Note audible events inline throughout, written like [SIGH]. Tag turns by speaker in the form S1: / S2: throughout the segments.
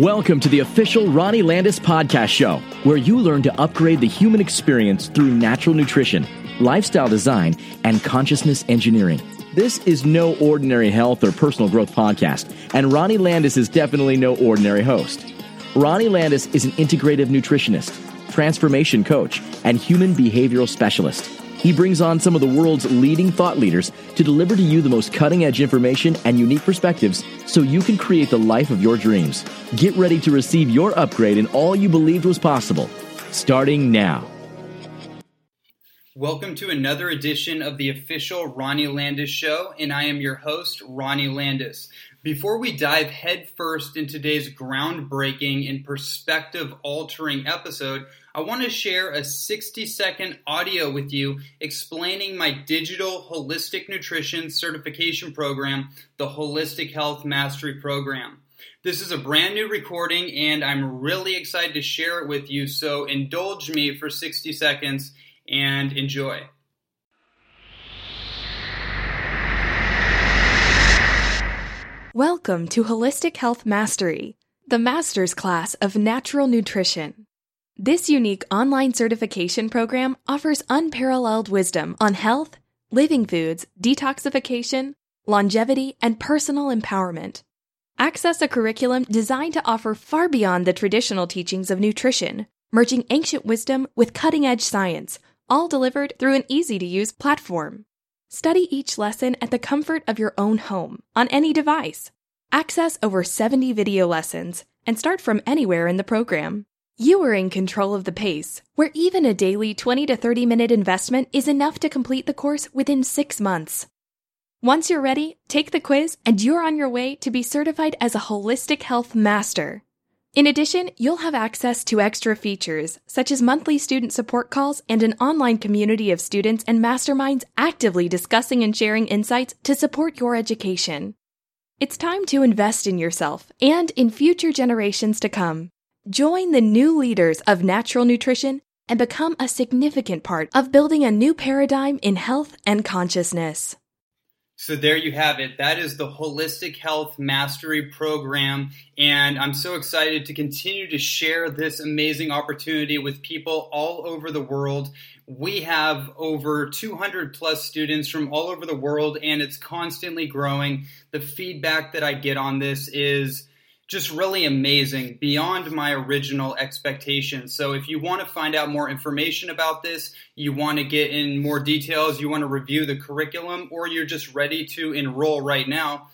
S1: Welcome to the official Ronnie Landis podcast show, where you learn to upgrade the human experience through natural nutrition, lifestyle design, and consciousness engineering. This is no ordinary health or personal growth podcast, and Ronnie Landis is definitely no ordinary host. Ronnie Landis is an integrative nutritionist, transformation coach, and human behavioral specialist. He brings on some of the world's leading thought leaders to deliver to you the most cutting edge information and unique perspectives so you can create the life of your dreams. Get ready to receive your upgrade in all you believed was possible, starting now.
S2: Welcome to another edition of the official Ronnie Landis Show, and I am your host, Ronnie Landis. Before we dive headfirst in today's groundbreaking and perspective altering episode, I want to share a 60 second audio with you explaining my digital holistic nutrition certification program, the Holistic Health Mastery Program. This is a brand new recording and I'm really excited to share it with you, so indulge me for 60 seconds and enjoy.
S3: Welcome to Holistic Health Mastery, the master's class of natural nutrition. This unique online certification program offers unparalleled wisdom on health, living foods, detoxification, longevity, and personal empowerment. Access a curriculum designed to offer far beyond the traditional teachings of nutrition, merging ancient wisdom with cutting edge science, all delivered through an easy to use platform. Study each lesson at the comfort of your own home, on any device. Access over 70 video lessons and start from anywhere in the program. You are in control of the pace, where even a daily 20 to 30 minute investment is enough to complete the course within six months. Once you're ready, take the quiz and you're on your way to be certified as a holistic health master. In addition, you'll have access to extra features, such as monthly student support calls and an online community of students and masterminds actively discussing and sharing insights to support your education. It's time to invest in yourself and in future generations to come. Join the new leaders of natural nutrition and become a significant part of building a new paradigm in health and consciousness.
S2: So there you have it. That is the Holistic Health Mastery Program. And I'm so excited to continue to share this amazing opportunity with people all over the world. We have over 200 plus students from all over the world, and it's constantly growing. The feedback that I get on this is just really amazing, beyond my original expectations. So, if you want to find out more information about this, you want to get in more details, you want to review the curriculum, or you're just ready to enroll right now,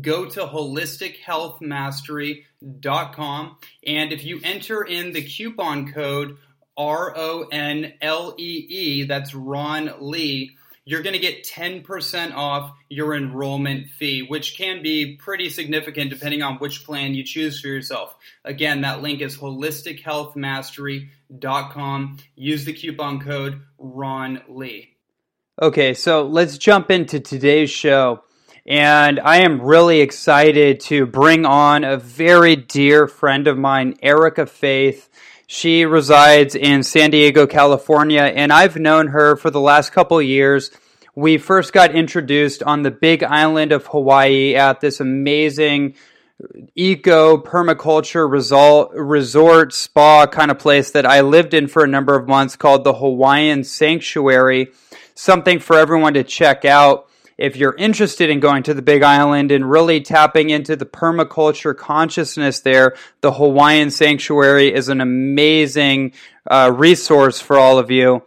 S2: go to holistichealthmastery.com. And if you enter in the coupon code R O N L E E, that's Ron Lee you're going to get 10% off your enrollment fee, which can be pretty significant depending on which plan you choose for yourself. Again, that link is holistichealthmastery.com. Use the coupon code Ron Lee.
S4: Okay, so let's jump into today's show. And I am really excited to bring on a very dear friend of mine, Erika Faith. She resides in San Diego, California, and I've known her for the last couple years. We first got introduced on the big island of Hawaii at this amazing eco permaculture resort, resort spa kind of place that I lived in for a number of months called the Hawaiian Sanctuary. Something for everyone to check out if you're interested in going to the Big Island and really tapping into the permaculture consciousness there, the Hawaiian Sanctuary is an amazing uh, resource for all of you.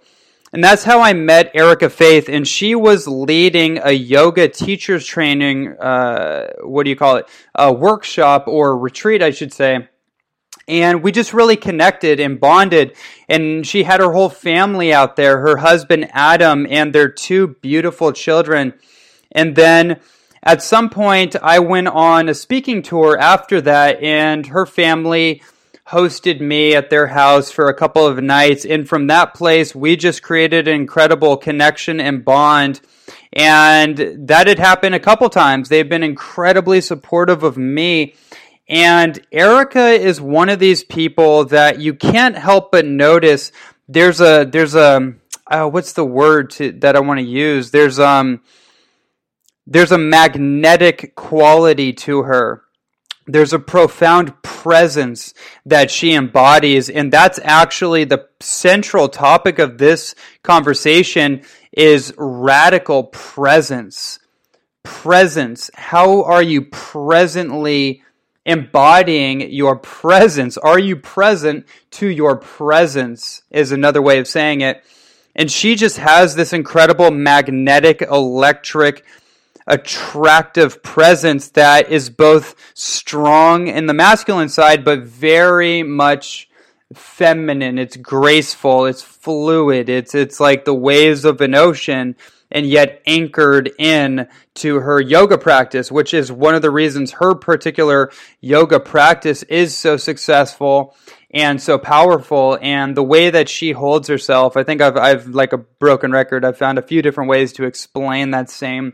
S4: And that's how I met Erika Faith, and she was leading a yoga teachers training, uh, what do you call it, a workshop or retreat, I should say. And we just really connected and bonded. And she had her whole family out there, her husband Adam, and their two beautiful children. And then at some point, I went on a speaking tour after that, and her family hosted me at their house for a couple of nights. And from that place, we just created an incredible connection and bond. And that had happened a couple times. They've been incredibly supportive of me. And Erika is one of these people that you can't help but notice. There's a, there's a, uh, what's the word to, that I want to use? There's, um, there's a magnetic quality to her. there's a profound presence that she embodies and that's actually the central topic of this conversation is radical presence. Presence. How are you presently embodying your presence? Are you present to your presence is another way of saying it. And she just has this incredible magnetic electric attractive presence that is both strong in the masculine side, but very much feminine. It's graceful. It's fluid. It's, it's like the waves of an ocean and yet anchored in to her yoga practice, which is one of the reasons her particular yoga practice is so successful and so powerful and the way that she holds herself i think i've i've like a broken record i've found a few different ways to explain that same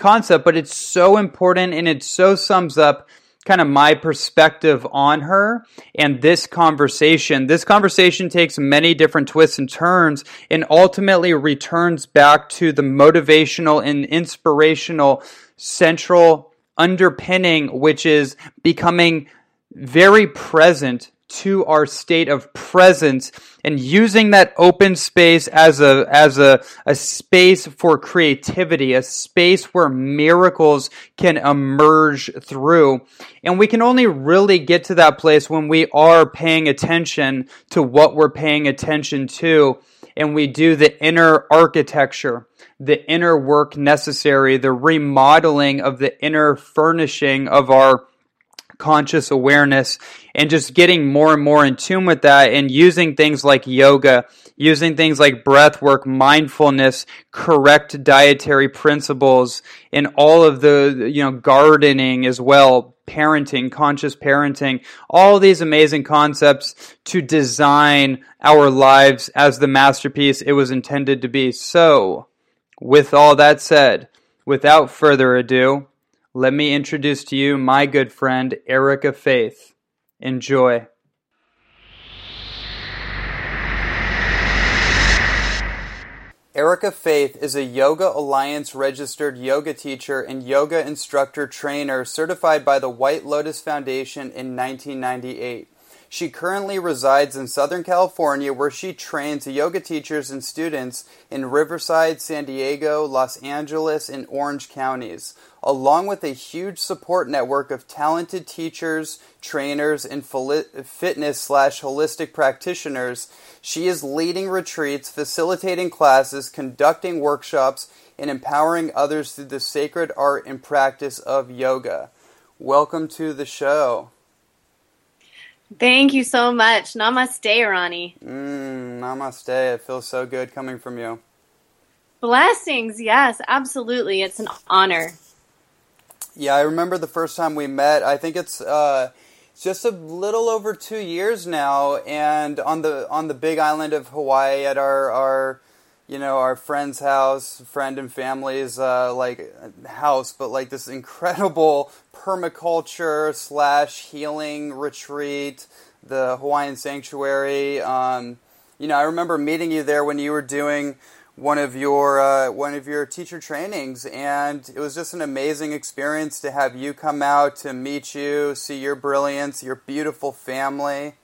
S4: concept, but it's so important and it so sums up kind of my perspective on her and this conversation. This conversation takes many different twists and turns and ultimately returns back to the motivational and inspirational central underpinning, which is becoming very present to our state of presence and using that open space as a as a, a space for creativity a space where miracles can emerge through. And we can only really get to that place when we are paying attention to what we're paying attention to. And we do the inner architecture the inner work necessary the remodeling of the inner furnishing of our conscious awareness and just getting more and more in tune with that and using things like yoga, using things like breath work, mindfulness, correct dietary principles, and all of the, you know, gardening as well, parenting, conscious parenting, all these amazing concepts to design our lives as the masterpiece it was intended to be. So, with all that said, without further ado, let me introduce to you my good friend, Erika Faith. Enjoy. Erika Faith is a Yoga Alliance registered yoga teacher and yoga instructor trainer certified by the White Lotus Foundation in 1998. She currently resides in Southern California where she trains yoga teachers and students in Riverside, San Diego, Los Angeles, and Orange counties along with a huge support network of talented teachers, trainers, and fitness slash holistic practitioners. She is leading retreats, facilitating classes, conducting workshops, and empowering others through the sacred art and practice of yoga. Welcome to the show.
S5: Thank you so much. Namaste, Ronnie.
S4: Mm, namaste. It feels so good coming from you.
S5: Blessings. Yes, absolutely. It's an honor.
S4: Yeah, I remember the first time we met. I think it's uh, just a little over two years now, and on the on the Big Island of Hawaii at our our you know our friend's house, friend and family's uh, like house, but like this incredible permaculture slash healing retreat, the Hawaiian sanctuary. Um, you know, I remember meeting you there when you were doing one of your uh, one of your teacher trainings, and it was just an amazing experience to have you come out to meet you, see your brilliance, your beautiful family.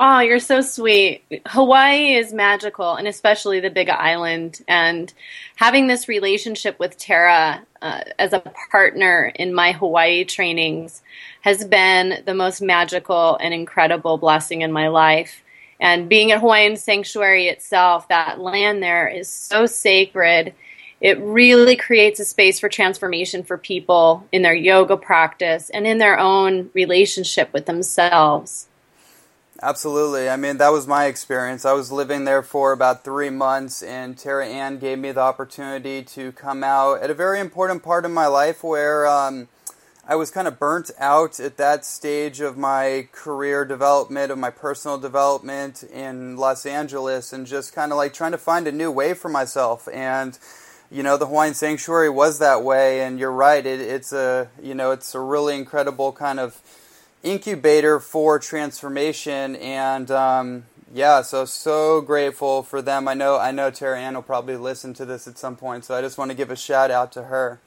S5: Oh, you're so sweet. Hawaii is magical, and especially the Big Island. And having this relationship with Tara uh, as a partner in my Hawaii trainings has been the most magical and incredible blessing in my life. And being at Hawaiian Sanctuary itself, that land there is so sacred. It really creates a space for transformation for people in their yoga practice and in their own relationship with themselves.
S4: Absolutely. I mean, that was my experience. I was living there for about three months, and Tara Ann gave me the opportunity to come out at a very important part of my life where um, I was kind of burnt out at that stage of my career development, of my personal development in Los Angeles, and just kind of like trying to find a new way for myself. And you know, the Hawaiian Sanctuary was that way. And you're right; it, it's a you know, it's a really incredible kind of incubator for transformation. And um, yeah, so so grateful for them. I know I know Tara Ann will probably listen to this at some point, so I just want to give a shout out to her.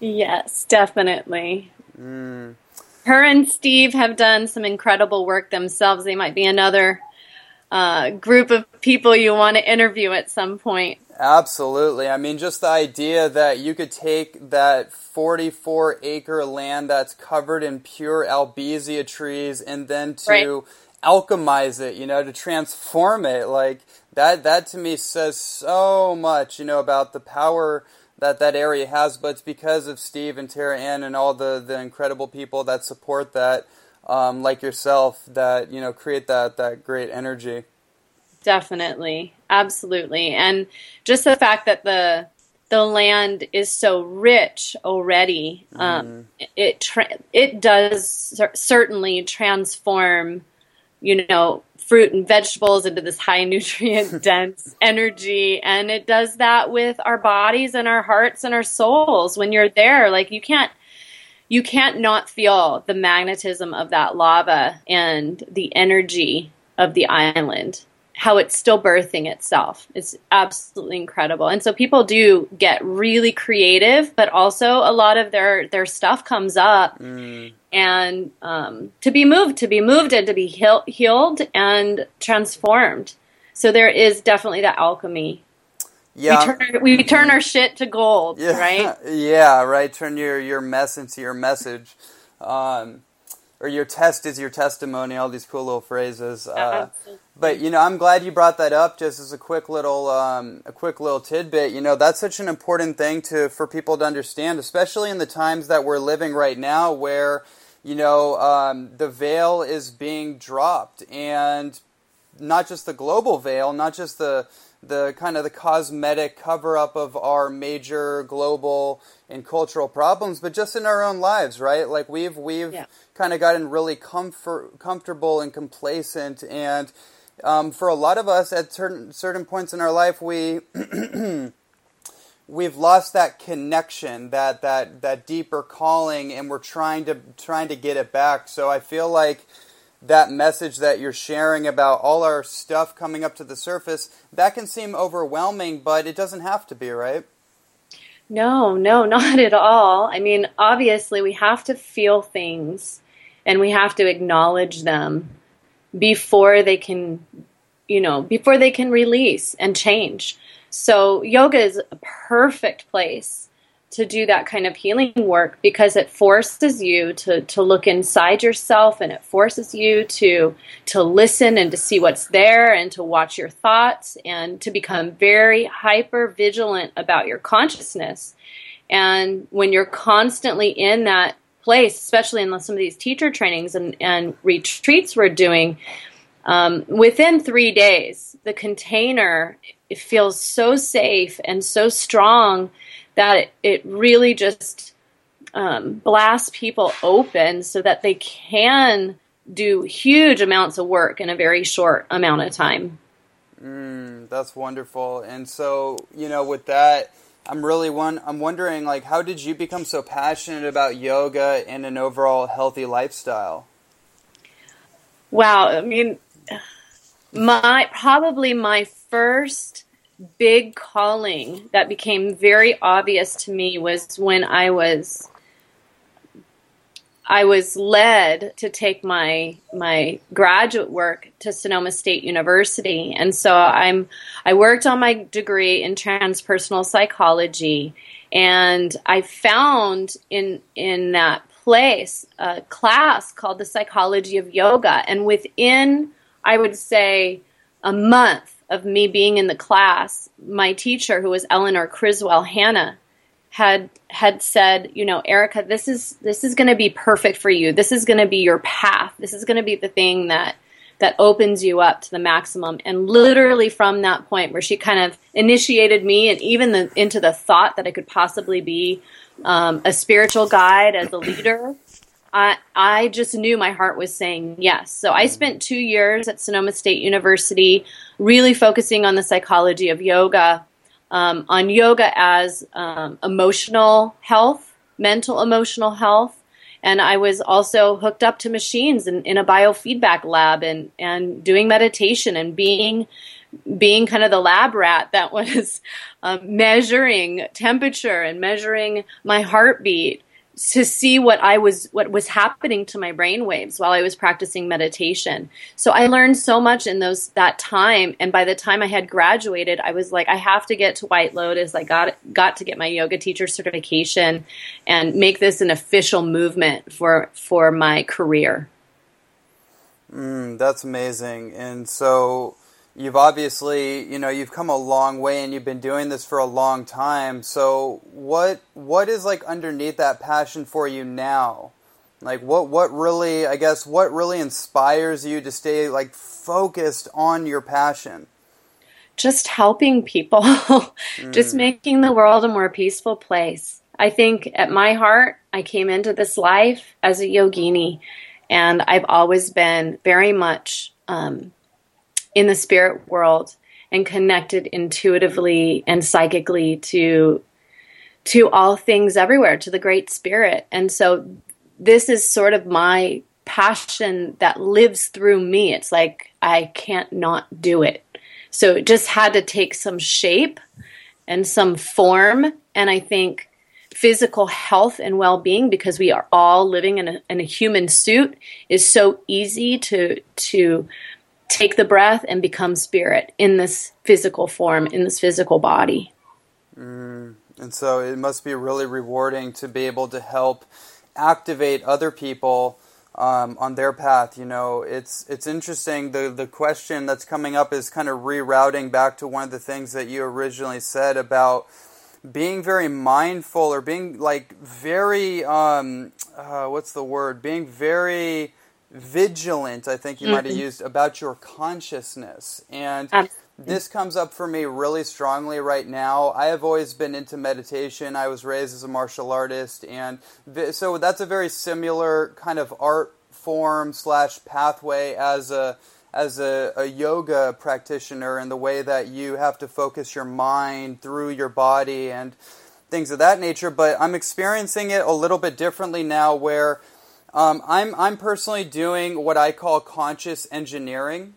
S5: Yes, definitely.
S4: Mm.
S5: her and Steve have done some incredible work themselves. They might be another uh, group of people you want to interview at some point.
S4: Absolutely. I mean, just the idea that you could take that 44 acre land that's covered in pure albizia trees and then to right. alchemize it, you know, to transform it, like that, that to me says so much, you know, about the power that that area has, but it's because of Steve and Tara Ann and all the, the incredible people that support that, um, like yourself, that, you know, create that, that great energy.
S5: Definitely. Absolutely. And just the fact that the, the land is so rich already, um, mm. it, tra- it does cer- certainly transform, you know, fruit and vegetables into this high [LAUGHS] nutrient dense energy. And it does that with our bodies and our hearts and our souls. When you're there like you can't you can't not feel the magnetism of that lava and the energy of the island how it's still birthing itself. It's absolutely incredible. And so people do get really creative, but also a lot of their their stuff comes up mm. and um, to be moved, to be moved and to be heal- healed and transformed. So there is definitely that alchemy. Yeah, we turn, we turn our shit to gold,
S4: yeah.
S5: right? [LAUGHS]
S4: Yeah, right. Turn your your mess into your message. Um, or your test is your testimony. All these cool little phrases. Uh, but you know, I'm glad you brought that up. Just as a quick little, um, a quick little tidbit. You know, that's such an important thing to for people to understand, especially in the times that we're living right now, where you know um, the veil is being dropped, and not just the global veil, not just the the kind of the cosmetic cover up of our major global and cultural problems, but just in our own lives, right? Like we've we've yeah. Kind of gotten really comfort comfortable and complacent, and um, for a lot of us, at certain certain points in our life, we [CLEARS THROAT] we've lost that connection, that that that deeper calling, and we're trying to trying to get it back. So I feel like that message that you're sharing about all our stuff coming up to the surface, that can seem overwhelming, but it doesn't have to be, right?
S5: No, no, [LAUGHS] not at all. I mean, obviously, we have to feel things and we have to acknowledge them before they can, you know, before they can release and change. So, yoga is a perfect place to do that kind of healing work because it forces you to, to look inside yourself and it forces you to to listen and to see what's there and to watch your thoughts and to become very hyper vigilant about your consciousness and when you're constantly in that place especially in some of these teacher trainings and, and retreats we're doing um, within three days the container feels so safe and so strong that it, it really just um, blasts people open so that they can do huge amounts of work in a very short amount of time.
S4: Mm, that's wonderful. And so, you know, with that, I'm really one. I'm wondering, like, how did you become so passionate about yoga and an overall healthy lifestyle?
S5: Wow, I mean, my probably my first big calling that became very obvious to me was when I was I was led to take my my graduate work to Sonoma State University, and so I'm I worked on my degree in transpersonal psychology, and I found in in that place a class called the Psychology of Yoga, and within I would say a month of me being in the class, my teacher, who was Eleanor Criswell Hanna, had had said, you know, Erika, this is this is going to be perfect for you. This is going to be your path. This is going to be the thing that that opens you up to the maximum. And literally from that point, where she kind of initiated me, and even the, into the thought that I could possibly be um, a spiritual guide as a leader, I, I just knew my heart was saying yes. So I spent two years at Sonoma State University really focusing on the psychology of yoga, um, on yoga as um, emotional health, mental emotional health. And I was also hooked up to machines in, in a biofeedback lab and, and doing meditation and being being kind of the lab rat that [LAUGHS] was um, measuring temperature and measuring my heartbeat to see what I was what was happening to my brain waves while I was practicing meditation. So I learned so much in those that time and by the time I had graduated I was like I have to get to White Lotus. I got got to get my yoga teacher certification and make this an official movement for for my career.
S4: Mm, that's amazing. And so you've obviously, you know, you've come a long way and you've been doing this for a long time. So what what is like underneath that passion for you now? Like what what really, I guess what really inspires you to stay like focused on your passion?
S5: Just helping people. [LAUGHS] mm. Just making the world a more peaceful place. I think at my heart, I came into this life as a yogini and I've always been very much um, in the spirit world and connected intuitively and psychically to to all things everywhere to the great spirit. And so this is sort of my passion that lives through me. It's like i can't not do it. So it just had to take some shape and some form. And i think physical health and well-being because we are all living in a, in a human suit is so easy to to take the breath and become spirit in this physical form, in this physical body.
S4: Mm. And so it must be really rewarding to be able to help activate other people um, on their path. You know, it's it's interesting. The the question that's coming up is kind of rerouting back to one of the things that you originally said about being very mindful or being like very um, uh, what's the word? Being very vigilant, I think you mm-hmm. might have mm-hmm. used, about your consciousness. And this comes up for me really strongly right now. I have always been into meditation. I was raised as a martial artist. And so that's a very similar kind of art form slash pathway as a as a, a, yoga practitioner in the way that you have to focus your mind through your body and things of that nature. But I'm experiencing it a little bit differently now where um, I'm I'm personally doing what I call conscious engineering,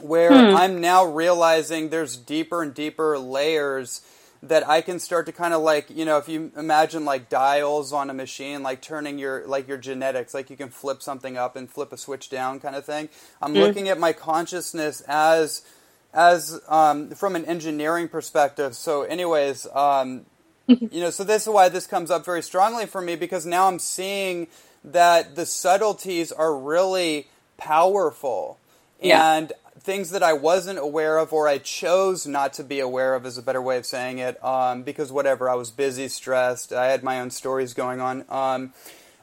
S4: where hmm. I'm now realizing there's deeper and deeper layers that I can start to kind of like you know if you imagine like dials on a machine like turning your like your genetics like you can flip something up and flip a switch down kind of thing. I'm hmm. looking at my consciousness as as um, from an engineering perspective. So, anyways, um, [LAUGHS] you know, so this is why this comes up very strongly for me because now I'm seeing that the subtleties are really powerful. Yeah. And things that I wasn't aware of or I chose not to be aware of is a better way of saying it. Um, because whatever, I was busy, stressed, I had my own stories going on. Um,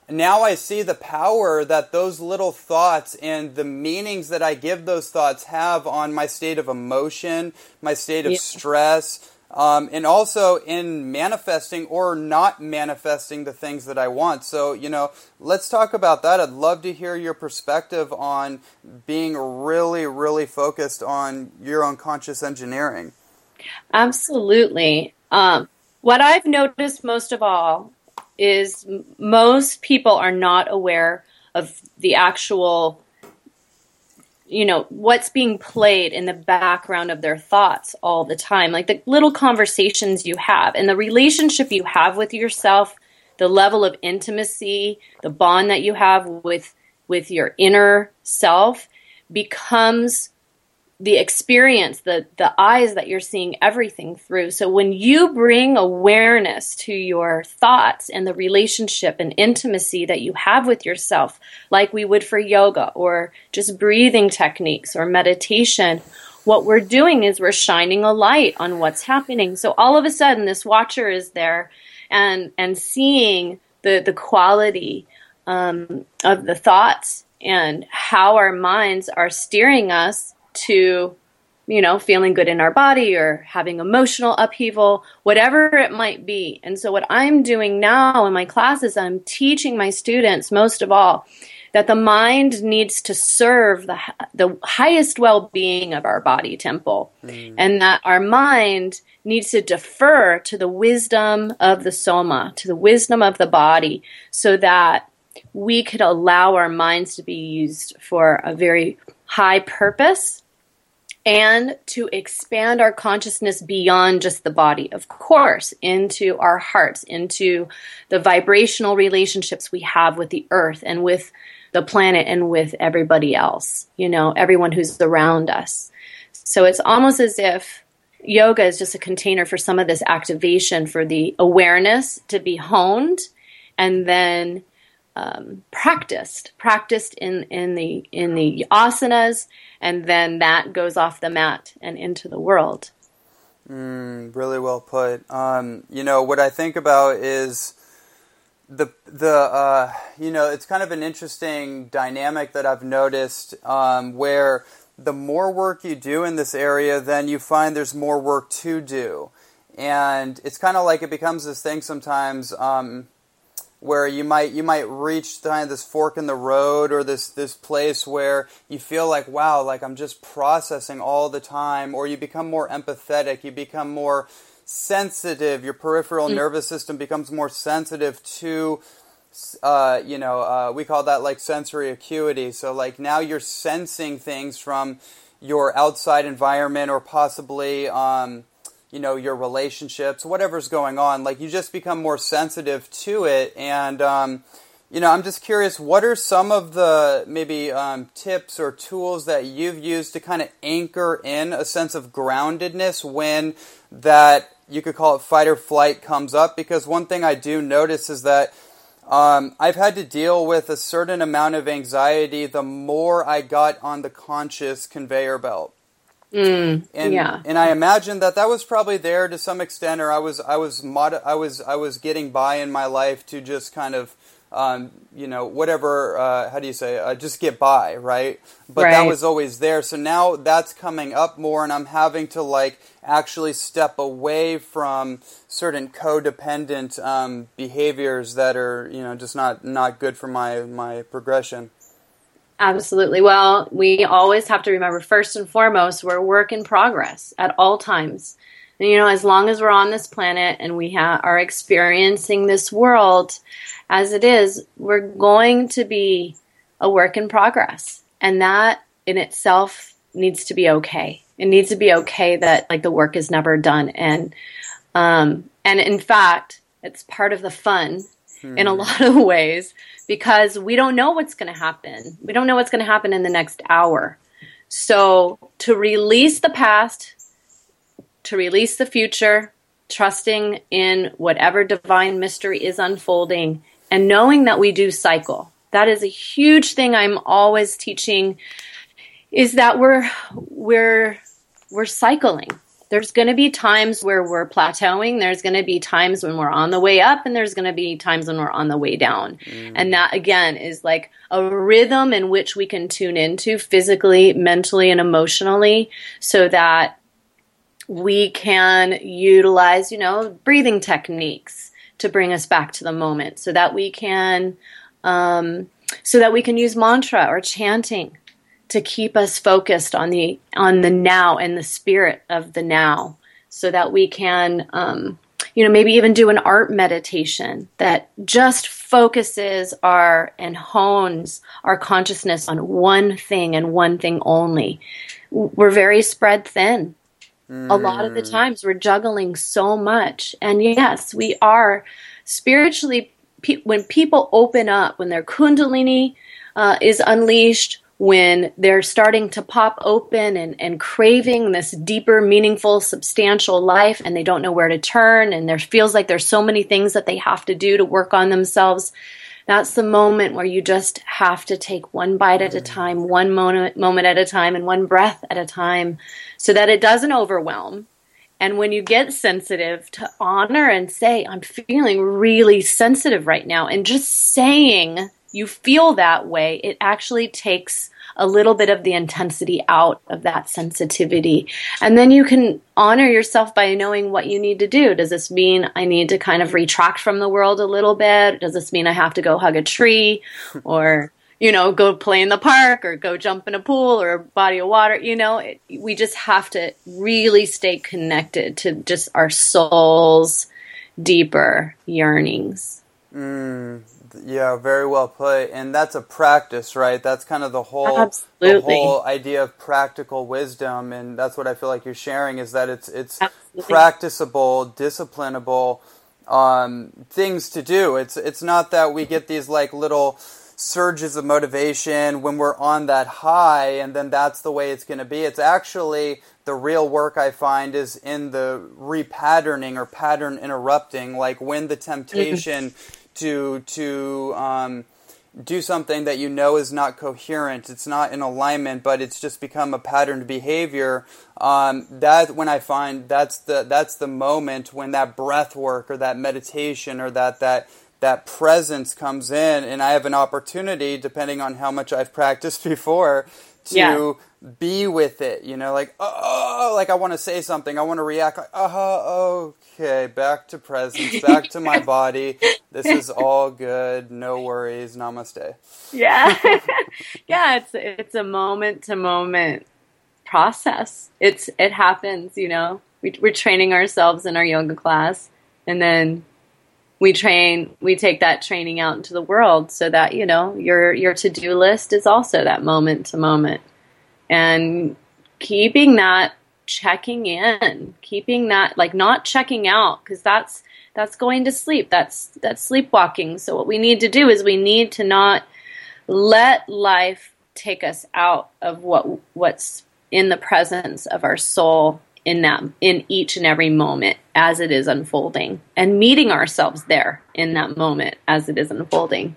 S4: now I see the power that those little thoughts and the meanings that I give those thoughts have on my state of emotion, my state of yeah. stress, um, and also in manifesting or not manifesting the things that I want. So, you know, let's talk about that. I'd love to hear your perspective on being really, really focused on your own conscious engineering.
S5: Absolutely. Um, what I've noticed most of all is most people are not aware of the actual you know what's being played in the background of their thoughts all the time like the little conversations you have and the relationship you have with yourself the level of intimacy the bond that you have with with your inner self becomes the experience, the the eyes that you're seeing everything through. So when you bring awareness to your thoughts and the relationship and intimacy that you have with yourself, like we would for yoga or just breathing techniques or meditation, what we're doing is we're shining a light on what's happening. So all of a sudden this watcher is there and and seeing the the quality um, of the thoughts and how our minds are steering us to you know, feeling good in our body or having emotional upheaval, whatever it might be. And so, what I'm doing now in my classes, I'm teaching my students most of all that the mind needs to serve the, the highest well being of our body temple, mm. and that our mind needs to defer to the wisdom of the soma, to the wisdom of the body, so that we could allow our minds to be used for a very high purpose and to expand our consciousness beyond just the body, of course, into our hearts, into the vibrational relationships we have with the earth and with the planet and with everybody else, you know, everyone who's around us. So it's almost as if yoga is just a container for some of this activation for the awareness to be honed and then um, practiced, practiced in, in the in the asanas, and then that goes off the mat and into the world.
S4: Mm, really well put. Um, you know what I think about is the the uh, you know it's kind of an interesting dynamic that I've noticed um, where the more work you do in this area, then you find there's more work to do, and it's kind of like it becomes this thing sometimes um, where you might you might reach kind of this fork in the road or this this place where you feel like wow like I'm just processing all the time, or you become more empathetic, you become more sensitive. Your peripheral mm. nervous system becomes more sensitive to uh, you know, uh, we call that like sensory acuity. So like now you're sensing things from your outside environment or possibly, um, you know, your relationships, whatever's going on. Like you just become more sensitive to it. And, um, you know, I'm just curious, what are some of the maybe um, tips or tools that you've used to kind of anchor in a sense of groundedness when that you could call it fight or flight comes up? Because one thing I do notice is that um, I've had to deal with a certain amount of anxiety the more I got on the conscious conveyor belt.
S5: Mm,
S4: and
S5: yeah.
S4: and I imagine that that was probably there to some extent, or I was I was mod- I was I was getting by in my life to just kind of um, you know, whatever, uh, how do you say, uh, just get by, right? But right. that was always there. So now that's coming up more, and I'm having to like actually step away from certain codependent um, behaviors that are, you know, just not not good for my my progression.
S5: Absolutely. Well, we always have to remember first and foremost, we're work in progress at all times. And, you know, as long as we're on this planet and we ha- are experiencing this world, as it is, we're going to be a work in progress. And that in itself needs to be okay. It needs to be okay that like the work is never done. And, um, and in fact, it's part of the fun hmm. in a hmm. lot of ways because we don't know what's going to happen. We don't know what's going to happen in the next hour. So to release the past, to release the future, trusting in whatever divine mystery is unfolding and knowing that we do cycle. That is a huge thing I'm always teaching is that we're we're we're cycling. There's going to be times where we're plateauing, there's going to be times when we're on the way up and there's going to be times when we're on the way down. Mm. And that again is like a rhythm in which we can tune into physically, mentally and emotionally so that we can utilize, you know, breathing techniques to bring us back to the moment so that we can um, so that we can use mantra or chanting to keep us focused on the on the now and the spirit of the now so that we can um, you know maybe even do an art meditation that just focuses our and hones our consciousness on one thing and one thing only we're very spread thin Mm. A lot of the mm. times we're juggling so much. And yes, we are spiritually, pe- when people open up, when their Kundalini uh, is unleashed, when they're starting to pop open and, and craving this deeper, meaningful, substantial life, and they don't know where to turn, and there feels like there's so many things that they have to do to work on themselves. That's the moment where you just have to take one bite at a time, one moment, moment at a time, and one breath at a time so that it doesn't overwhelm. And when you get sensitive, to honor and say, I'm feeling really sensitive right now. And just saying you feel that way, it actually takes a little bit of the intensity out of that sensitivity. And then you can honor yourself by knowing what you need to do. Does this mean I need to kind of retract from the world a little bit? Does this mean I have to go hug a tree [LAUGHS] or you know, go play in the park or go jump in a pool or a body of water. You know, it, we just have to really stay connected to just our soul's deeper yearnings.
S4: Mm, Yeah, very well put. And that's a practice, right? That's kind of the whole
S5: Absolutely.
S4: the whole idea of practical wisdom and that's what I feel like you're sharing is that it's it's
S5: Absolutely.
S4: practicable, disciplinable um, things to do. It's it's not that we get these like little surges of motivation when we're on that high and then that's the way it's going to be. It's actually the real work I find is in the repatterning or pattern interrupting, like when the temptation to to um, do something that you know is not coherent, it's not in alignment, but it's just become a patterned behavior. Um, that when I find that's the that's the moment when that breath work or that meditation or that that that presence comes in, and I have an opportunity, depending on how much I've practiced [LAUGHS] before, to
S5: Yeah.
S4: be with it. You know, like oh, like I want to say something, I want to react. Like oh, okay, back to presence, [LAUGHS] back to my body. This is all good. No worries. Namaste.
S5: yeah [LAUGHS] [LAUGHS] yeah it's it's a moment to moment process it's it happens you know we, we're training ourselves in our yoga class and then we train we take that training out into the world so that you know your your to-do list is also that moment to moment. And keeping that checking in keeping that like not checking out because that's that's going to sleep. That's that's sleepwalking. So what we need to do is we need to not let life take us out of what what's in the presence of our soul in that in each and every moment as it is unfolding and meeting ourselves there in that moment as it is unfolding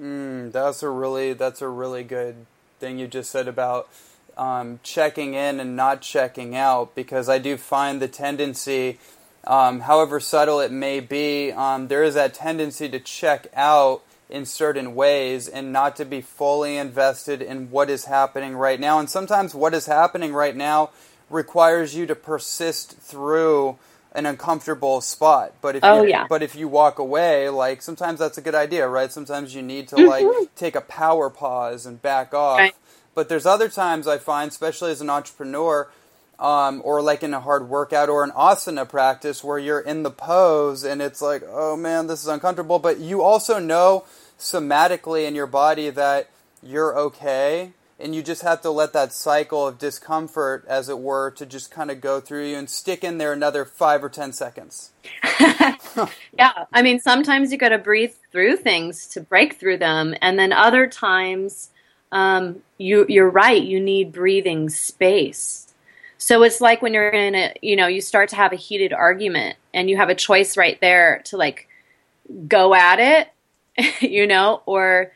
S4: Mm, that's a really that's a really good thing you just said about um, checking in and not checking out because I do find the tendency, um, however subtle it may be, um, there is that tendency to check out in certain ways and not to be fully invested in what is happening right now. And sometimes what is happening right now requires you to persist through an uncomfortable spot. But if
S5: Oh,
S4: you,
S5: yeah.
S4: but if you walk away, like sometimes that's a good idea, right? Sometimes you need to like take a power pause and back off.
S5: Right.
S4: But there's other times I find, especially as an entrepreneur, um, or like in a hard workout or an asana practice where you're in the pose and it's like, oh man, this is uncomfortable. But you also know somatically in your body that you're okay. And you just have to let that cycle of discomfort, as it were, to just kind of go through you and stick in there another five or ten seconds. [LAUGHS]
S5: yeah i mean sometimes you got to breathe through things to break through them and then other times um, you you're right you need breathing space so it's like when you're in a you know you start to have a heated argument and you have a choice right there to like go at it [LAUGHS] you know or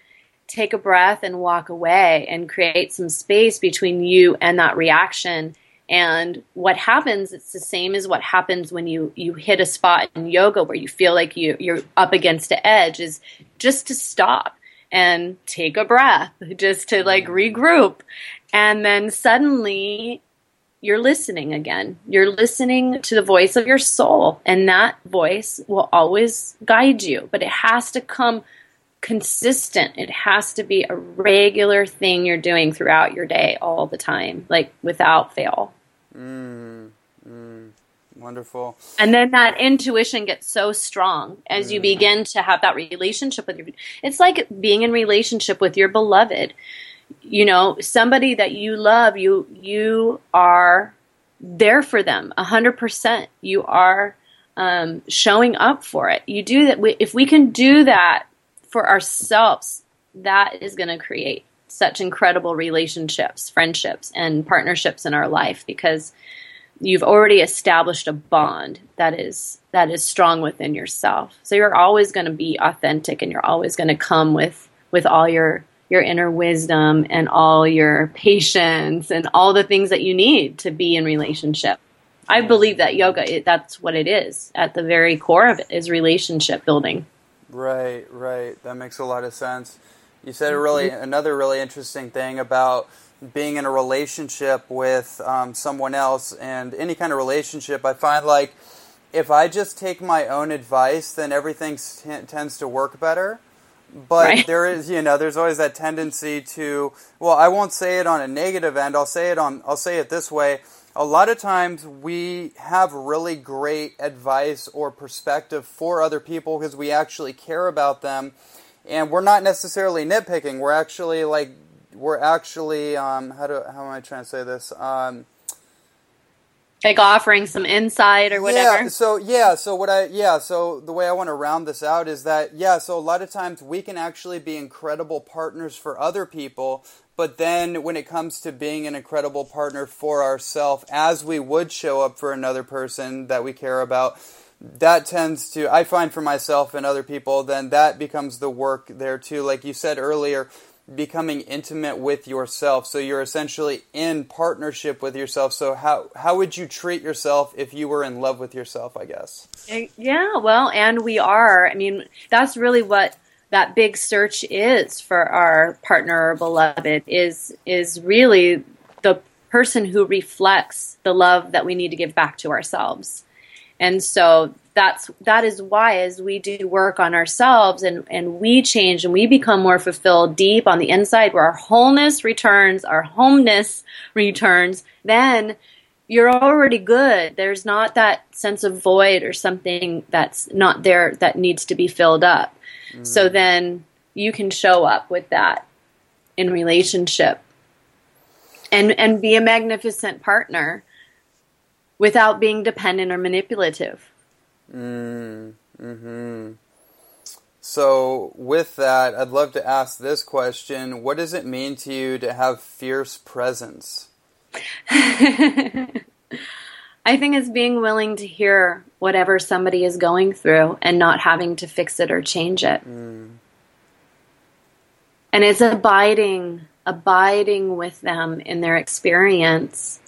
S5: take a breath and walk away and create some space between you and that reaction. And what happens it's the same as what happens when you you hit a spot in yoga where you feel like you you're up against the edge is just to stop and take a breath just to like mm-hmm. regroup. And then suddenly you're listening again. You're listening to the voice of your soul and that voice will always guide you. But it has to come consistent. It has to be a regular thing you're doing throughout your day all the time, like without fail.
S4: Mm, mm, wonderful.
S5: And then that intuition gets so strong as you begin to have that relationship with your it's like being in relationship with your beloved. You know, somebody that you love, you you are there for them a hundred percent. You are um, showing up for it. You do that. We, If we can do that for ourselves, that is going to create such incredible relationships, friendships, and partnerships in our life because you've already established a bond that is that is strong within yourself. So you're always going to be authentic, and you're always going to come with with all your your inner wisdom and all your patience and all the things that you need to be in relationship. I believe that yoga it, that's what it is at the very core of it is relationship building.
S4: Right, right. That makes a lot of sense. You said a really another really interesting thing about being in a relationship with um, someone else, and any kind of relationship. I find like if I just take my own advice, then everything t- tends to work better. But
S5: Right.
S4: there is, you know, there's always that tendency to. Well, I won't say it on a negative end. I'll say it on. I'll say it this way. A lot of times we have really great advice or perspective for other people because we actually care about them. and we're not necessarily nitpicking. We're actually like we're actually um, how do how am I trying to say this? Um,
S5: like offering some insight or whatever.
S4: Yeah. So yeah. So what I yeah. So the way I want to round this out is that yeah. So a lot of times we can actually be incredible partners for other people, but then when it comes to being an incredible partner for ourselves, as we would show up for another person that we care about, that tends to I find for myself and other people, then that becomes the work there too. Like you said earlier becoming intimate with yourself. So you're essentially in partnership with yourself. So how how would you treat yourself if you were in love with yourself, I guess?
S5: Eh, yeah, well, and we are. I mean, that's really what that big search is for our partner or beloved is is really the person who reflects the love that we need to give back to ourselves. And so that's that is why as we do work on ourselves and and we change and we become more fulfilled deep on the inside where our wholeness returns our homeness returns then you're already good there's not that sense of void or something that's not there that needs to be filled up mm. so then you can show up with that in relationship and and be a magnificent partner without being dependent or manipulative
S4: Mm, hmm So, with that, I'd love to ask this question What does it mean to you to have fierce presence? [LAUGHS]
S5: I think it's being willing to hear whatever somebody is going through and not having to fix it or change it. Mm. And it's abiding, abiding with them in their experience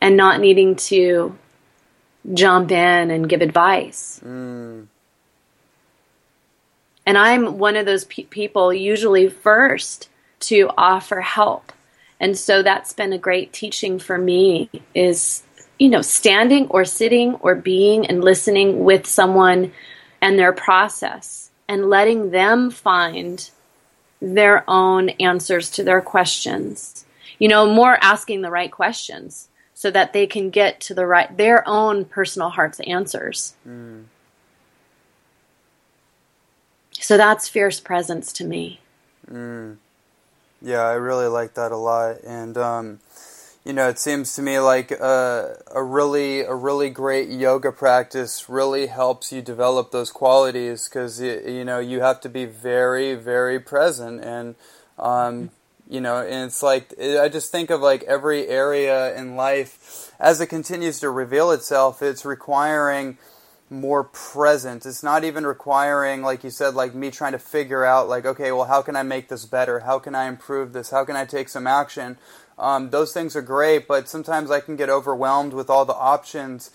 S5: and not needing to jump in and give advice. Mm. And I'm one of those pe- people usually first to offer help. And so that's been a great teaching for me is you know standing or sitting or being and listening with someone and their process and letting them find their own answers to their questions. You know, more asking the right questions so that they can get to the right their own personal heart's answers. Mm. So that's fierce presence to me.
S4: Mm. Yeah, I really like that a lot, and um, you know, it seems to me like a, a really a really great yoga practice really helps you develop those qualities because you know you have to be very very present and. Um, you know and it's like i just think of like every area in life as it continues to reveal itself it's requiring more present. It's not even requiring like you said like me trying to figure out like okay well how can i make this better? How can i improve this? How can i take some action um, those things are great but sometimes i can get overwhelmed with all the options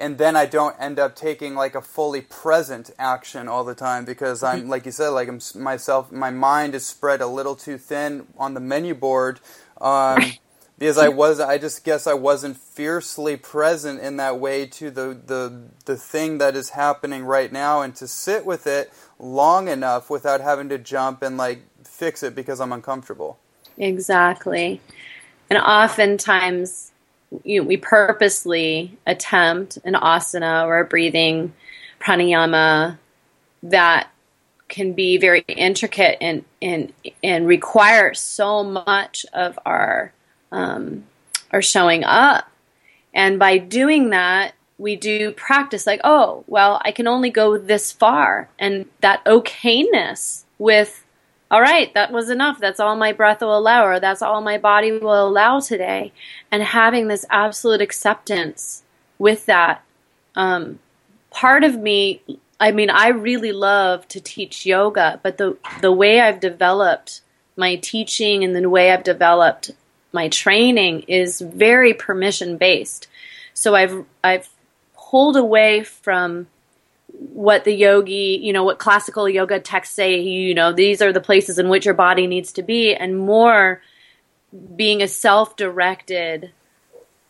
S4: and then I don't end up taking like a fully present action all the time because I'm like you said like I'm myself my mind is spread a little too thin on the menu board um, [LAUGHS] because I was I just guess I wasn't fiercely present in that way to the the the thing that is happening right now and to sit with it long enough without having to jump and like fix it because I'm uncomfortable.
S5: Exactly. And oftentimes you know, we purposely attempt an asana or a breathing pranayama that can be very intricate and and and require so much of our um, our showing up. And by doing that, we do practice like, oh, well, I can only go this far, and that okayness with all right, that was enough. That's all my breath will allow, or that's all my body will allow today. And having this absolute acceptance with that. Um, part of me, I mean, I really love to teach yoga, but the, the way I've developed my teaching and the way I've developed my training is very permission based. So I've, I've pulled away from what the yogi, you know, what classical yoga texts say, you know, these are the places in which your body needs to be, and more being a self directed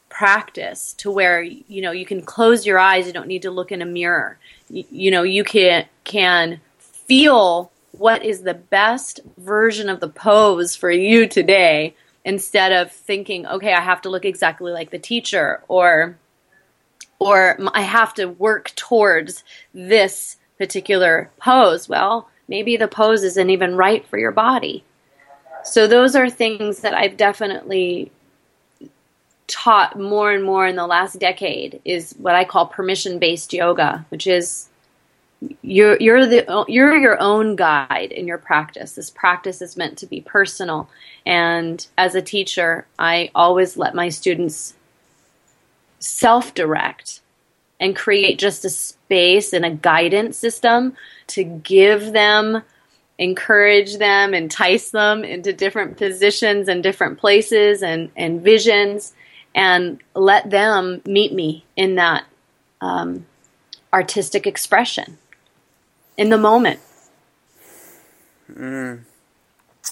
S5: practice to where, you know, you can close your eyes, you don't need to look in a mirror. You, you know, you can, can feel what is the best version of the pose for you today instead of thinking, okay, I have to look exactly like the teacher or or I have to work towards this particular pose. Well, Maybe the pose isn't even right for your body. So those are things that I've definitely taught more and more in the last decade is what I call permission based yoga, which is you're you're the you're your own guide in your practice. This practice is meant to be personal, and as a teacher, I always let my students self direct and create just a space and a guidance system to give them encourage them entice them into different positions and different places and, and visions and let them meet me in that um, artistic expression in the moment.
S4: Mm.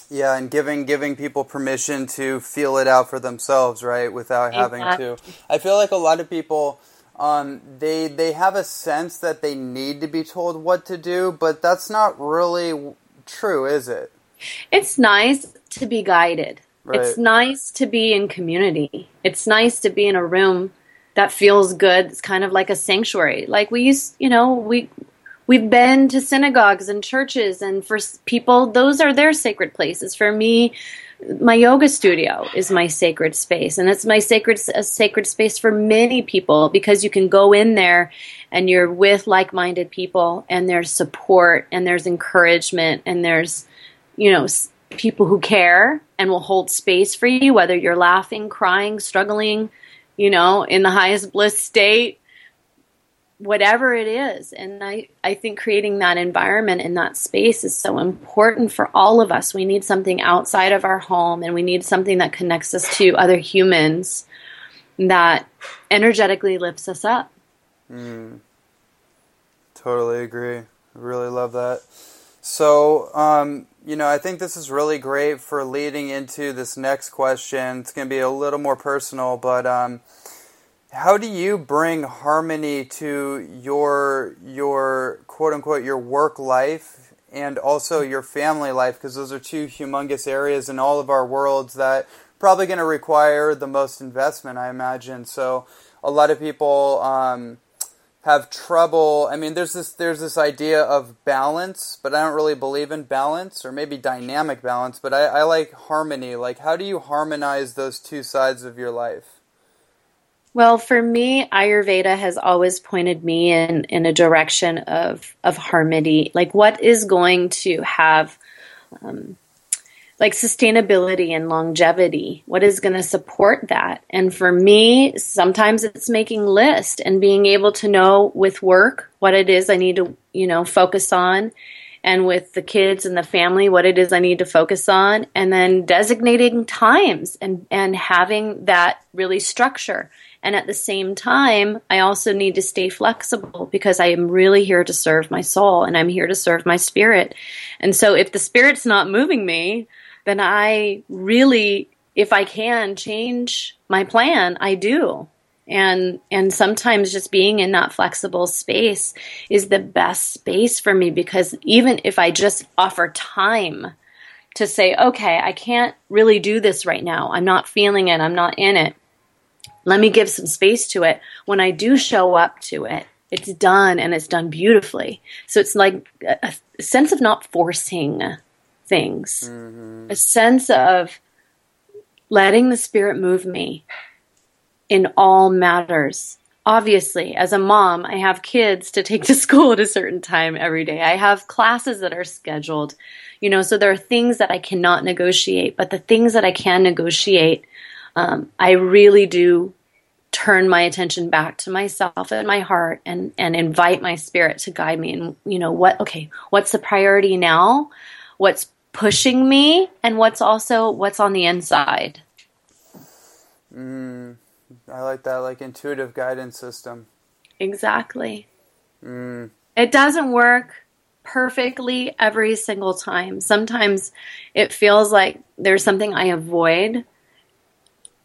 S4: Yeah, and giving giving people permission to feel it out for themselves, right, without having exactly. to. I feel like a lot of people um, they they have a sense that they need to be told what to do, but that's not really true, is it?
S5: It's nice to be guided. Right. It's nice to be in community. It's nice to be in a room that feels good. It's kind of like a sanctuary. Like we used, you know, we we've been to synagogues and churches and for people those are their sacred places. For me my yoga studio is my sacred space and it's my sacred a sacred space for many people because you can go in there and you're with like-minded people and there's support and there's encouragement and there's you know people who care and will hold space for you whether you're laughing crying struggling you know in the highest bliss state whatever it is. And I, I think creating that environment in that space is so important for all of us. We need something outside of our home and we need something that connects us to other humans that energetically lifts us up.
S4: Mm. Totally agree. Really love that. So, um, you know, I think this is really great for leading into this next question. It's going to be a little more personal, but um, how do you bring harmony to your your quote unquote your work life and also your family life? Because those are two humongous areas in all of our worlds that probably going to require the most investment i imagine. So a lot of people um, have trouble i mean there's this there's this idea of balance but i don't really believe in balance or maybe dynamic balance but i, I like harmony. Like how do you harmonize those two sides of your life
S5: well, for me, Ayurveda has always pointed me in, in a direction of, of harmony. Like, what is going to have um, like sustainability and longevity? What is going to support that? And for me, sometimes it's making list and being able to know with work what it is I need to, you know, focus on and with the kids and the family what it is I need to focus on and then designating times and and having that really structure and at the same time, I also need to stay flexible because I am really here to serve my soul and I'm here to serve my spirit. And so if the spirit's not moving me, then I really, if I can change my plan, I do. And, and sometimes just being in that flexible space is the best space for me because even if I just offer time to say, okay, I can't really do this right now. I'm not feeling it. I'm not in it let me give some space to it. When I do show up to it, it's done and it's done beautifully. So it's like a, a sense of not forcing things, mm-hmm. a sense of letting the spirit move me in all matters. Obviously, as a mom, I have kids to take to [LAUGHS] school at a certain time every day. I have classes that are scheduled, you know, so there are things that I cannot negotiate, but the things that I can negotiate, um, I really do turn my attention back to myself and my heart and and invite my spirit to guide me and you know what okay what's the priority now? What's pushing me? And what's also what's on the inside?
S4: Mm, i like that like intuitive guidance system.
S5: Exactly. Mm. it doesn't work perfectly every single time. Sometimes it feels like there's something i avoid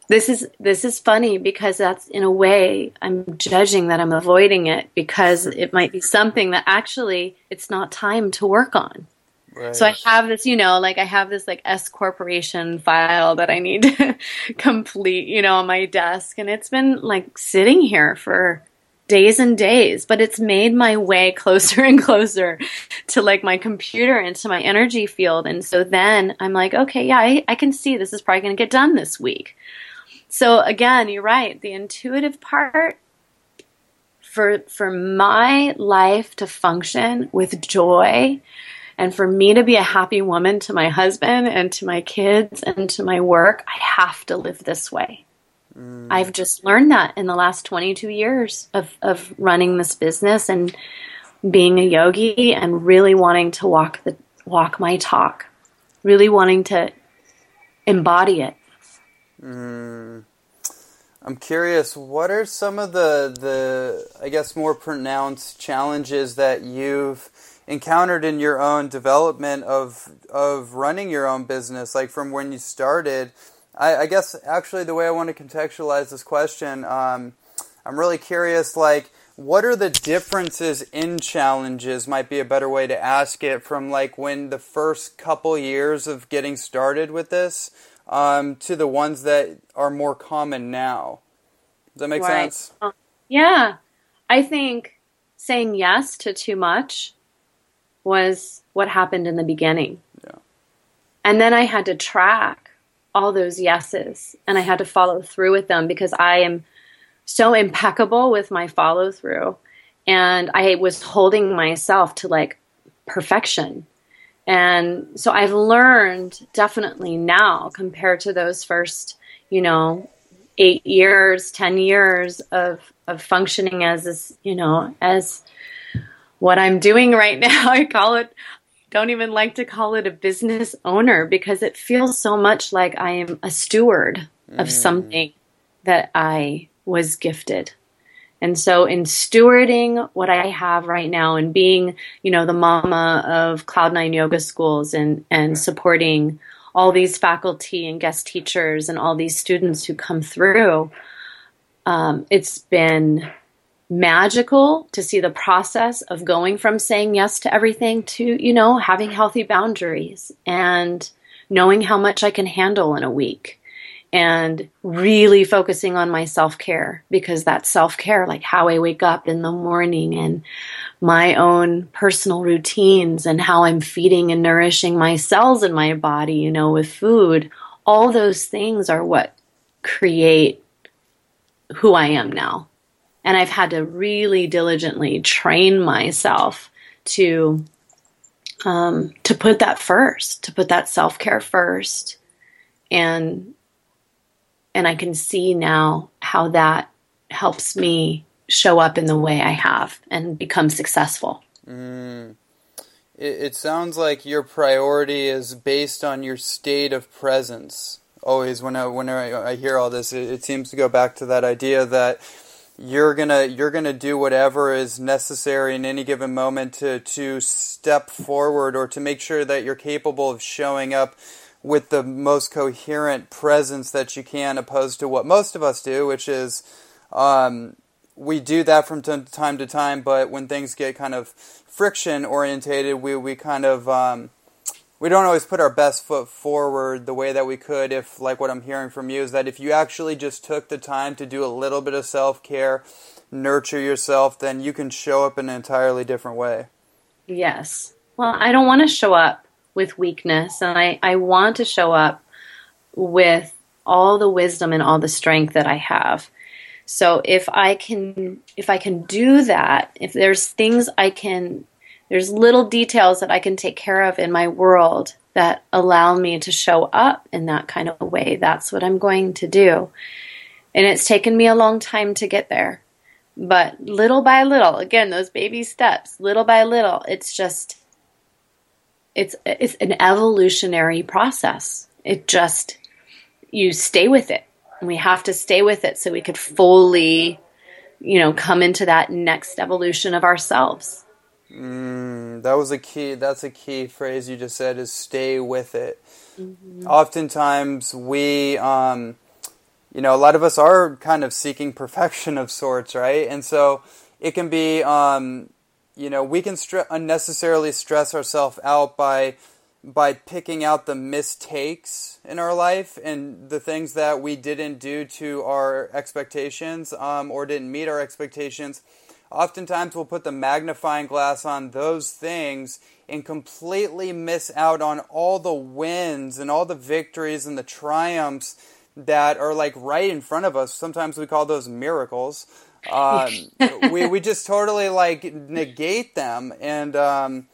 S5: this is this is funny because that's in a way I'm judging that I'm avoiding it because it might be something that actually it's not time to work on. Right. So I have this, you know, like I have this like S corporation file that I need [LAUGHS] to complete, you know, on my desk and it's been like sitting here for days and days, but it's made my way closer and [LAUGHS] closer to like my computer and to my energy field. And so then I'm like, okay, yeah, I, I can see this is probably going to get done this week. So again, you're right. The intuitive part for for my life to function with joy and for me to be a happy woman to my husband and to my kids and to my work, I have to live this way. Mm. I've just learned that in the last 22 years of, of running this business and being a yogi and really wanting to walk the walk my talk, really wanting to embody it.
S4: Mm. I'm curious, what are some of the the I guess more pronounced challenges that you've encountered in your own development of of running your own business, like from when you started? I, I guess actually the way I want to contextualize this question, um, I'm really curious, like what are the differences in challenges might be a better way to ask it from like when the first couple years of getting started with this um, to the ones that are more common now. Does that make right. sense? Uh,
S5: yeah. I think saying yes to too much was what happened in the beginning. Yeah. And then I had to track all those yeses and I had to follow through with them because I am so impeccable with my follow through. And I was holding myself to like perfection and so I've learned definitely now compared to those first, you know, eight years, 10 years of, of functioning as this, you know, as what I'm doing right [LAUGHS] now. I call it, don't even like to call it a business owner because it feels so much like I am a steward of mm. something that I was gifted. And so in stewarding what I have right now and being, you know, the mama of Cloud9 yoga schools and, and supporting all these faculty and guest teachers and all these students who come through, um, it's been magical to see the process of going from saying yes to everything to, you know, having healthy boundaries and knowing how much I can handle in a week and really focusing on my self care because that self care, like how I wake up in the morning and my own personal routines and how I'm feeding and nourishing my cells in my body, you know, with food, all those things are what create who I am now. And I've had to really diligently train myself to um, to put that first, to put that self care first, and and I can see now how that helps me show up in the way I have and become successful.
S4: Mm. It, it, sounds like your priority is based on your state of presence. Always, whenever, whenever I hear all this, it, it seems to go back to that idea that you're gonna you're gonna do whatever is necessary in any given moment to to step forward or to make sure that you're capable of showing up with the most coherent presence that you can, opposed to what most of us do, which is um, we do that from time to time, but when things get kind of friction orientated, we, we kind of um, we don't always put our best foot forward the way that we could if like what I'm hearing from you is that if you actually just took the time to do a little bit of self-care, nurture yourself, then you can show up in an entirely different way.
S5: Yes. Well, I don't want to show up with weakness and I, I want to show up with all the wisdom and all the strength that I have. So if I can if I can do that, if there's things I can there's little details that I can take care of in my world that allow me to show up in that kind of way, that's what I'm going to do. And it's taken me a long time to get there. But little by little, again, those baby steps, little by little, it's just it's it's an evolutionary process. It just you stay with it. And we have to stay with it so we could fully, you know, come into that next evolution of ourselves.
S4: Mm, that was a key. That's a key phrase you just said is stay with it. Mm-hmm. Oftentimes we, um, you know, a lot of us are kind of seeking perfection of sorts, right? And so it can be um, you know, we can unnecessarily stress ourselves out by by picking out the mistakes in our life and the things that we didn't do to our expectations um, or didn't meet our expectations. Oftentimes, we'll put the magnifying glass on those things and completely miss out on all the wins and all the victories and the triumphs that are like right in front of us. Sometimes we call those miracles. Um, we we just [LAUGHS] totally like negate them, and um,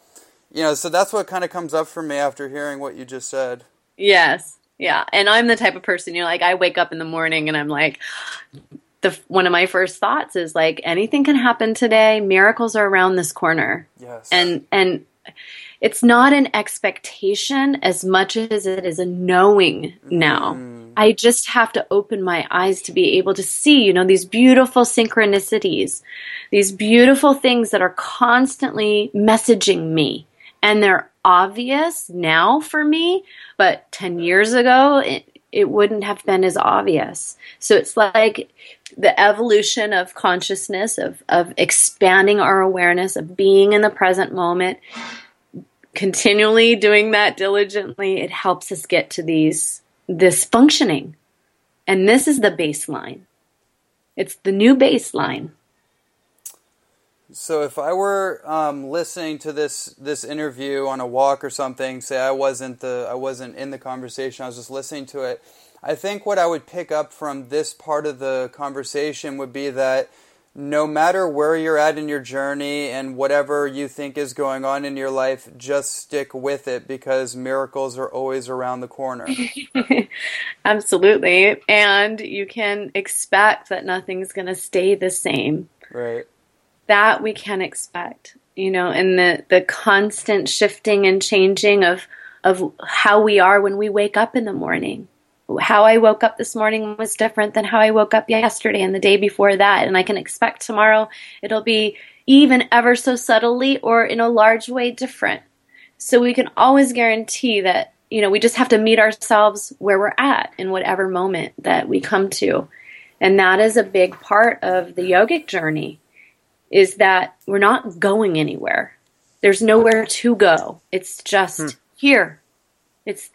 S4: you know, so that's what kind of comes up for me after hearing what you just said.
S5: Yes, yeah, and I'm the type of person you know, like I wake up in the morning and I'm like. The, one of my first thoughts is like anything can happen today miracles are around this corner
S4: yes
S5: and and it's not an expectation as much as it is a knowing now. Mm. I just have to open my eyes to be able to see, you know, these beautiful synchronicities, these beautiful things that are constantly messaging me. And they're obvious now for me, but 10 years ago, it, it wouldn't have been as obvious. So it's like the evolution of consciousness, of, of expanding our awareness, of being in the present moment continually doing that diligently, it helps us get to these this functioning. And this is the baseline. It's the new baseline.
S4: So if I were um, listening to this this interview on a walk or something, say I wasn't the I wasn't in the conversation, I was just listening to it. I think what I would pick up from this part of the conversation would be that no matter where you're at in your journey and whatever you think is going on in your life, just stick with it because miracles are always around the corner. [LAUGHS]
S5: Absolutely. And you can expect that nothing's going to stay the same.
S4: Right.
S5: That we can expect, you know, and the, the constant shifting and changing of, of how we are when we wake up in the morning how I woke up this morning was different than how I woke up yesterday and the day before that. And I can expect tomorrow it'll be even ever so subtly or in a large way different. So we can always guarantee that, you know, we just have to meet ourselves where we're at in whatever moment that we come to. And that is a big part of the yogic journey is that we're not going anywhere. There's nowhere to go. It's just hmm. here. It's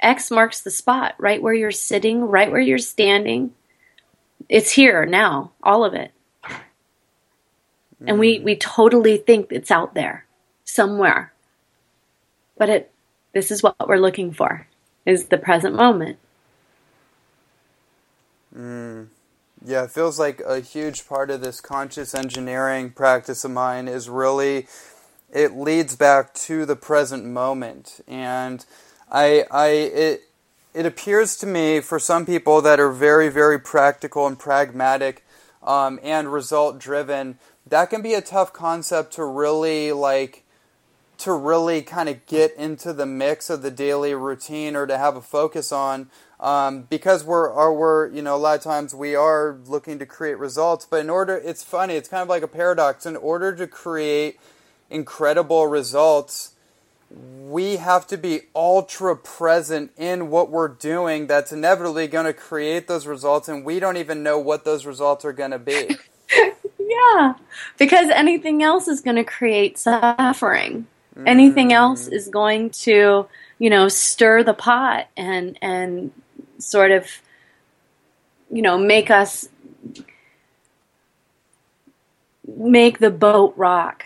S5: X marks the spot, right where you're sitting, right where you're standing. It's here now, all of it. And we, we totally think it's out there somewhere. But it this is what we're looking for is the present moment.
S4: Mm. Yeah, it feels like a huge part of this conscious engineering practice of mine is really it leads back to the present moment and I, I, it, it appears to me for some people that are very, very practical and pragmatic um, and result driven, that can be a tough concept to really like to really kind of get into the mix of the daily routine or to have a focus on um, because we're are we're you know a lot of times we are looking to create results but in order it's funny it's kind of like a paradox. In order to create incredible results we have to be ultra present in what we're doing that's inevitably going to create those results and we don't even know what those results are going to be. [LAUGHS]
S5: Yeah because anything else is going to create suffering. Mm. anything else is going to you know stir the pot and and sort of you know make us make the boat rock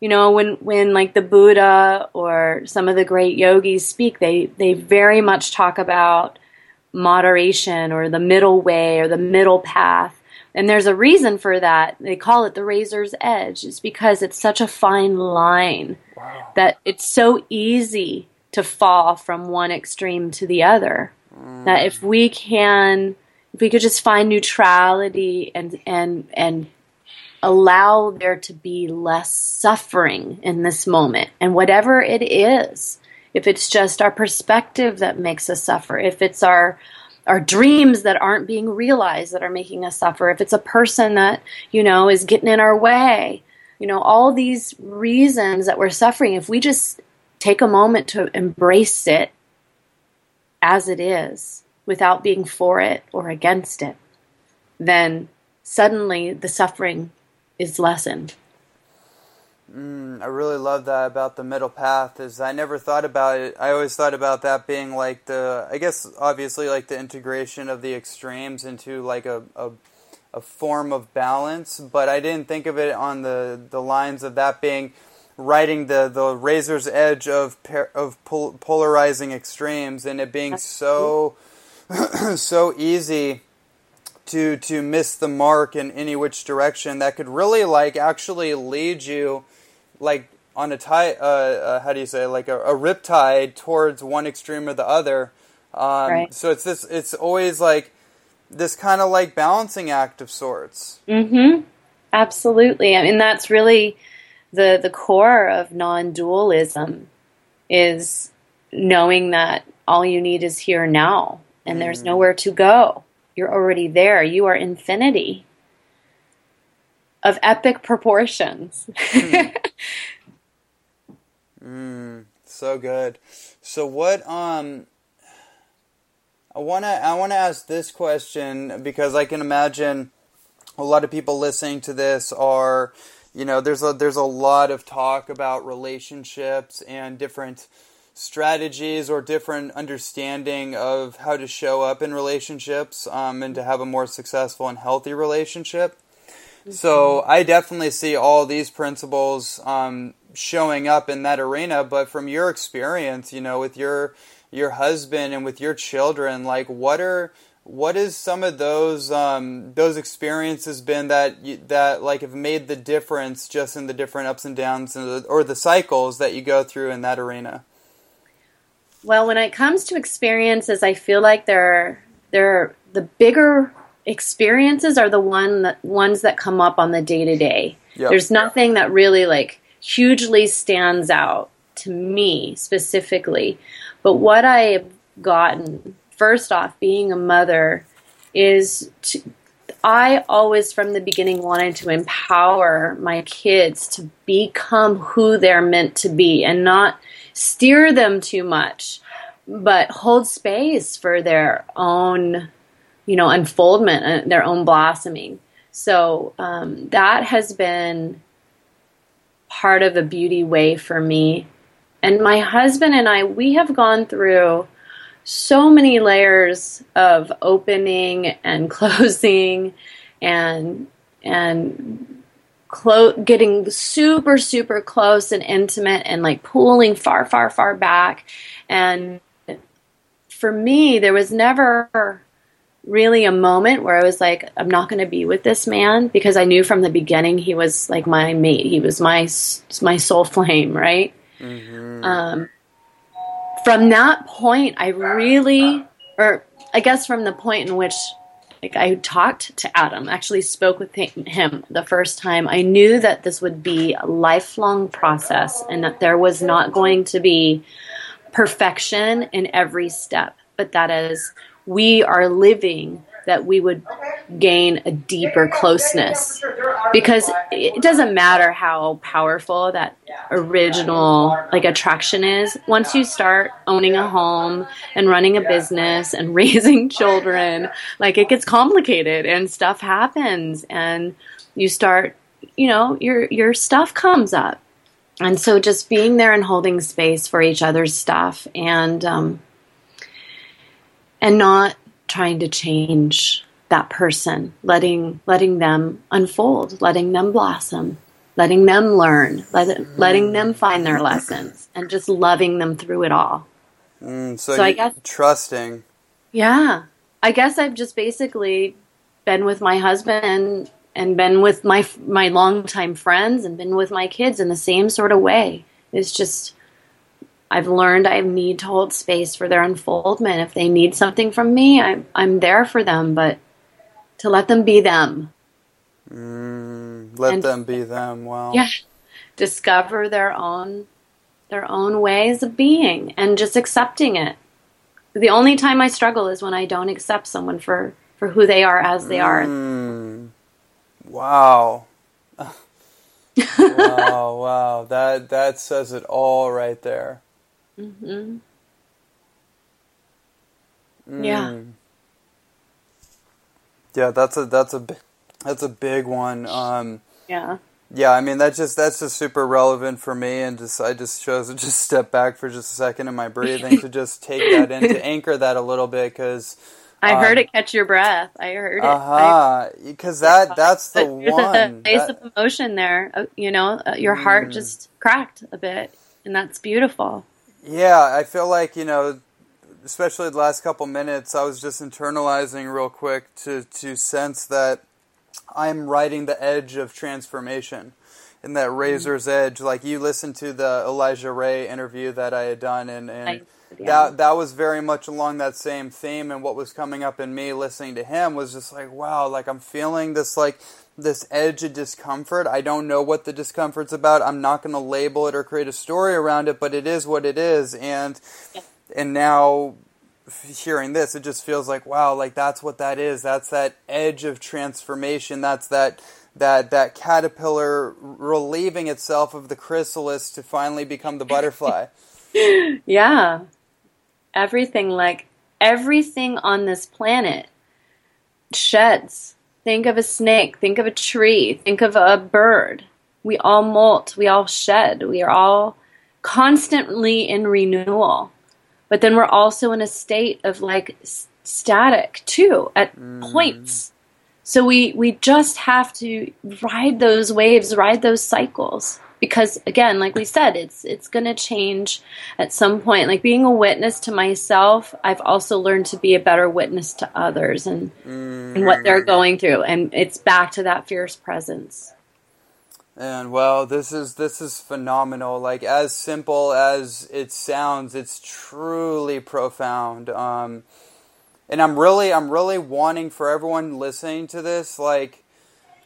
S5: you know when when like the buddha or some of the great yogis speak they they very much talk about moderation or the middle way or the middle path and there's a reason for that they call it the razor's edge it's because it's such a fine line wow. that it's so easy to fall from one extreme to the other mm. that if we can if we could just find neutrality and and and allow there to be less suffering in this moment. And whatever it is, if it's just our perspective that makes us suffer, if it's our our dreams that aren't being realized that are making us suffer, if it's a person that, you know, is getting in our way, you know, all these reasons that we're suffering, if we just take a moment to embrace it as it is without being for it or against it, then suddenly the suffering is lessened.
S4: Mm, I really love that about the middle path. Is I never thought about it. I always thought about that being like the, I guess obviously like the integration of the extremes into like a, a, a form of balance. But I didn't think of it on the the lines of that being riding the, the razor's edge of of pol- polarizing extremes and it being so [CLEARS THROAT] so easy to to miss the mark in any which direction that could really like actually lead you like on a tie uh, uh, how do you say like a, a rip tide towards one extreme or the other um,
S5: Right.
S4: so it's this it's always like this kind of like balancing act of sorts
S5: Mm-hmm. Absolutely. I mean, that's really the the core of non-dualism is knowing that all you need is here now, and there's nowhere to go. You're already there. You are infinity of epic proportions.
S4: So good. So what um I want to I want to ask this question because I can imagine a lot of people listening to this are you know there's a there's a lot of talk about relationships and different strategies or different understanding of how to show up in relationships um, and to have a more successful and healthy relationship. So I definitely see all these principles um, showing up in that arena. But from your experience, you know, with your your husband and with your children, like what are what is some of those um, those experiences been that you, that like have made the difference just in the different ups and downs and the, or the cycles that you go through in that arena?
S5: Well, when it comes to experiences, I feel like they're they're the bigger experiences are the one that, ones that come up on the day to day. There's nothing that really like hugely stands out to me specifically. But what I have gotten first off, being a mother, is to, I always from the beginning wanted to empower my kids to become who they're meant to be and not steer them too much, but hold space for their own, you know, unfoldment, uh, their own blossoming. So um, that has been part of the beauty way for me. And my husband and I, we have gone through so many layers of opening and [LAUGHS] closing and and clo- getting super super close and intimate and like pulling far far far back. And for me there was never really a moment where I was like I'm not going to be with this man because I knew from the beginning he was like my mate. He was my my soul [LAUGHS] flame right? Um from that point, I really, or I guess from the point in which like I talked to Adam, actually spoke with him the first time, I knew that this would be a lifelong process and that there was not going to be perfection in every step, but that as we are living, that we would gain a deeper closeness. Because it doesn't matter how powerful that original like attraction is. Once you start owning a home and running a business and [LAUGHS] raising children, like it gets complicated and stuff happens and you start, you know, your your stuff comes up. And so just being there and holding space for each other's stuff and um and not trying to change that person, letting letting them unfold, letting them blossom, letting them learn, let, letting them find their lessons, and just loving them through it all.
S4: Mm, so
S5: So I guess-
S4: trusting.
S5: Yeah, I guess I've just basically been with my husband and been with my my longtime friends and been with my kids in the same sort of way. It's just I've learned I need to hold space for their unfoldment. If they need something from me, I'm I'm there for them, but to let them be them.
S4: Mm, let
S5: And-
S4: them be them. Wow.
S5: Yeah. Discover their own their own ways of being and just accepting it. The only time I struggle is when I don't accept someone for for who they are as they are.
S4: Mm, wow. [LAUGHS] wow, wow. That that says it all right there.
S5: hmm
S4: Mm.
S5: Yeah.
S4: Yeah, that's a that's a that's a big one. Um,
S5: Yeah.
S4: Yeah, I mean that just that's just super relevant for me, and just I just chose to just step back for just a second in my breathing to just take that in to [LAUGHS] anchor that a little bit because
S5: I um, heard it catch your breath. I heard it.
S4: Uh huh. Because that that's the [LAUGHS]
S5: There's
S4: one.
S5: a face
S4: that,
S5: of emotion there. Uh, you know, uh, your heart mm. just cracked a bit, and that's beautiful.
S4: Yeah, I feel like you know, especially the last couple minutes, I was just internalizing real quick to to sense that I'm riding the edge of transformation in that mm-hmm. razor's edge. Like you listened to the Elijah Ray interview that I had done, and, and yeah. that that was very much along that same theme. And what was coming up in me listening to him was just like, wow, like I'm feeling this like this edge of discomfort. I don't know what the discomfort's about. I'm not going to label it or create a story around it, but it is what it is. And yeah. And now hearing this, it just feels like wow, like that's what that is. That's that edge of transformation. That's that that that caterpillar relieving itself of the chrysalis to finally become the butterfly. [LAUGHS]
S5: yeah. Everything like everything on this planet sheds. Think of a snake, think of a tree, think of a bird. We all molt, we all shed. We are all constantly in renewal but then we're also in a state of like static too at mm. points. So we we just have to ride those waves, ride those cycles because again, like we said, it's it's going to change at some point. Like being a witness to myself, I've also learned to be a better witness to others and mm. and what they're going through and it's back to that fierce presence.
S4: And well, this is this is phenomenal. Like as simple as it sounds, it's truly profound. Um, and I'm really I'm really wanting for everyone listening to this, like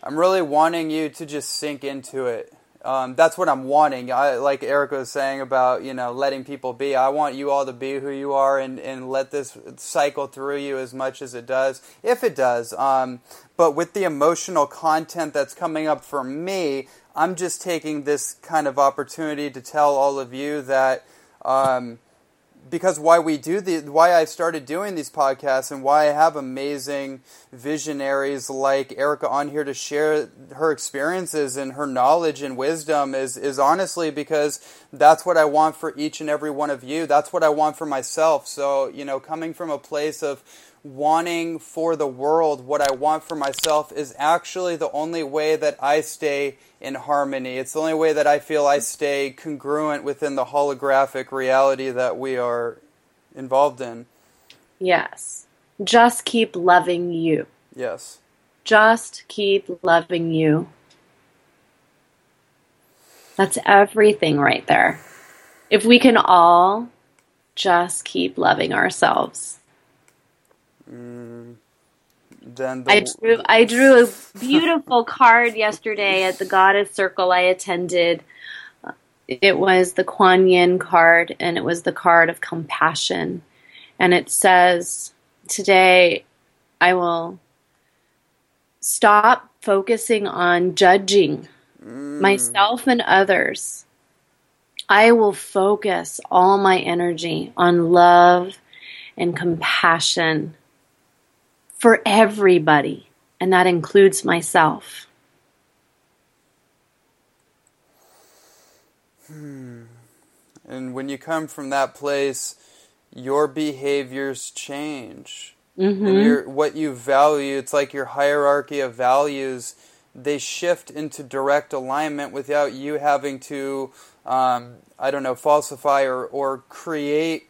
S4: I'm really wanting you to just sink into it. Um, that's what I'm wanting. I, like Erika was saying about you know letting people be. I want you all to be who you are and, and let this cycle through you as much as it does, if it does. Um, but with the emotional content that's coming up for me, I'm just taking this kind of opportunity to tell all of you that um, because why we do the why I started doing these podcasts and why I have amazing visionaries like Erika on here to share her experiences and her knowledge and wisdom is is honestly because that's what I want for each and every one of you. That's what I want for myself. So, you know, coming from a place of wanting for the world what I want for myself is actually the only way that I stay in harmony. It's the only way that I feel I stay congruent within the holographic reality that we are involved in.
S5: Yes. Just keep loving you.
S4: Yes.
S5: Just keep loving you. That's everything right there. If we can all just keep loving ourselves.
S4: Mm, then
S5: I drew I drew a beautiful [LAUGHS] card yesterday at the Goddess Circle I attended. It was the Kuan Yin card, and it was the card of compassion, and it says, "Today, I will stop focusing on judging mm. myself and others." I will focus all my energy on love and compassion for everybody, and that includes myself.
S4: Hmm. And when you come from that place, your behaviors change. Mm-hmm. And what you value, it's like your hierarchy of values, they shift into direct alignment without you having to, um, I don't know, falsify or, or create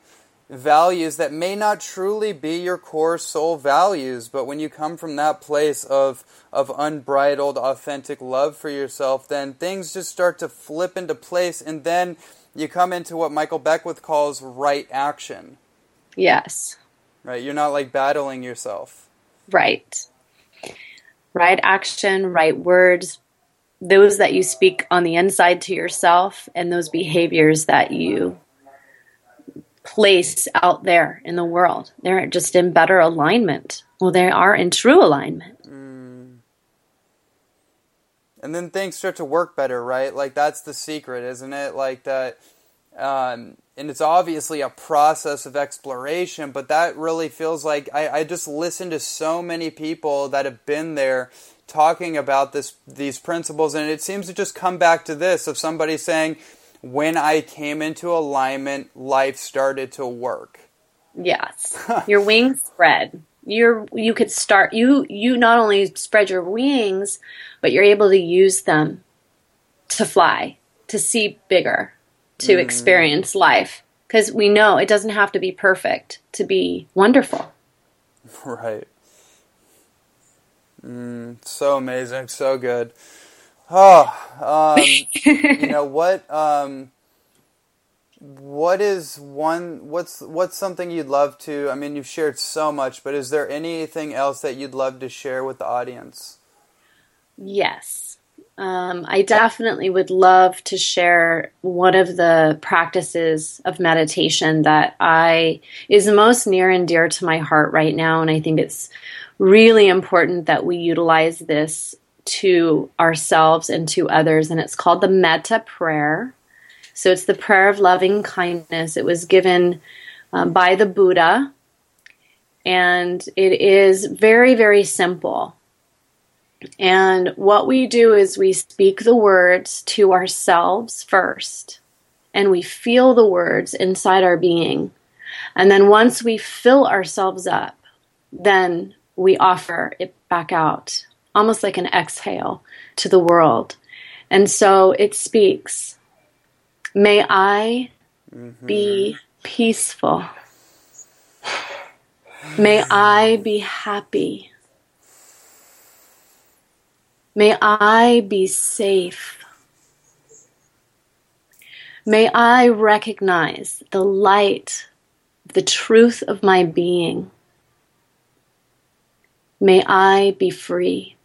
S4: values that may not truly be your core soul values, but when you come from that place of of unbridled, authentic love for yourself, then things just start to flip into place, and then you come into what Michael Beckwith calls right action.
S5: Yes.
S4: Right. You're not like battling yourself.
S5: Right. Right action, right words, those that you speak on the inside to yourself, and those behaviors that you place out there in the world. They're just in better alignment. Well, they are in true alignment. Mm.
S4: And then things start to work better, right? Like that's the secret, isn't it? Like that. Um, and it's obviously a process of exploration, but that really feels like I, I just listen to so many people that have been there talking about this these principles, and it seems to just come back to this of somebody saying, "When I came into alignment, life started to work."
S5: Yes, [LAUGHS] your wings spread. You're you could start you you not only spread your wings, but you're able to use them to fly, to see bigger, to mm. experience life. Because we know it doesn't have to be perfect to be wonderful. [LAUGHS]
S4: Right. Mm, so amazing, so good. Oh, [LAUGHS] um, you know what? Um, what is one? What's what's something you'd love to? I mean, you've shared so much, but is there anything else that you'd love to share with the audience?
S5: Yes, um, I definitely would love to share one of the practices of meditation that I is most near and dear to my heart right now, and I think it's really important that we utilize this to ourselves and to others. And it's called the Metta Prayer. So it's the prayer of loving kindness. It was given um, by the Buddha. And it is very, very simple. And what we do is we speak the words to ourselves first, and we feel the words inside our being. And then once we fill ourselves up, then we offer it back out, almost like an exhale to the world. And so it speaks May I mm-hmm. be peaceful. May I be happy. May I be safe. May I recognize the light, the truth of my being. May I be free.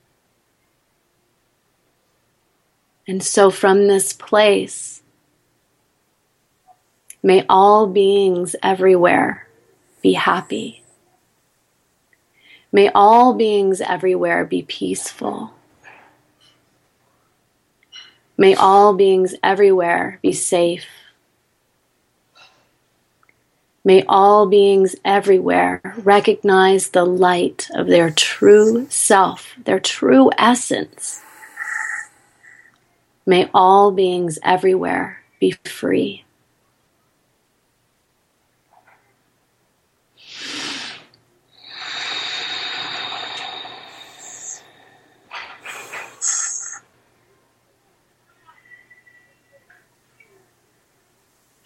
S5: And so, from this place, may all beings everywhere be happy. May all beings everywhere be peaceful. May all beings everywhere be safe. May all beings everywhere recognize the light of their true self, their true essence. May all beings everywhere be free.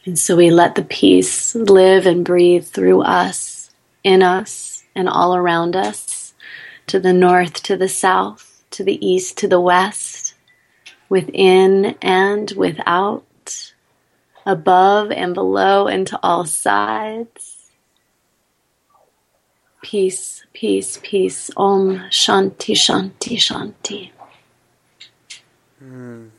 S5: And so we let the peace live and breathe through us, in us, and all around us, to the north, to the south, to the east, to the west, within and without, above and below, and to all sides. Peace, peace, peace. Om Shanti, Shanti, Shanti.
S4: Mm.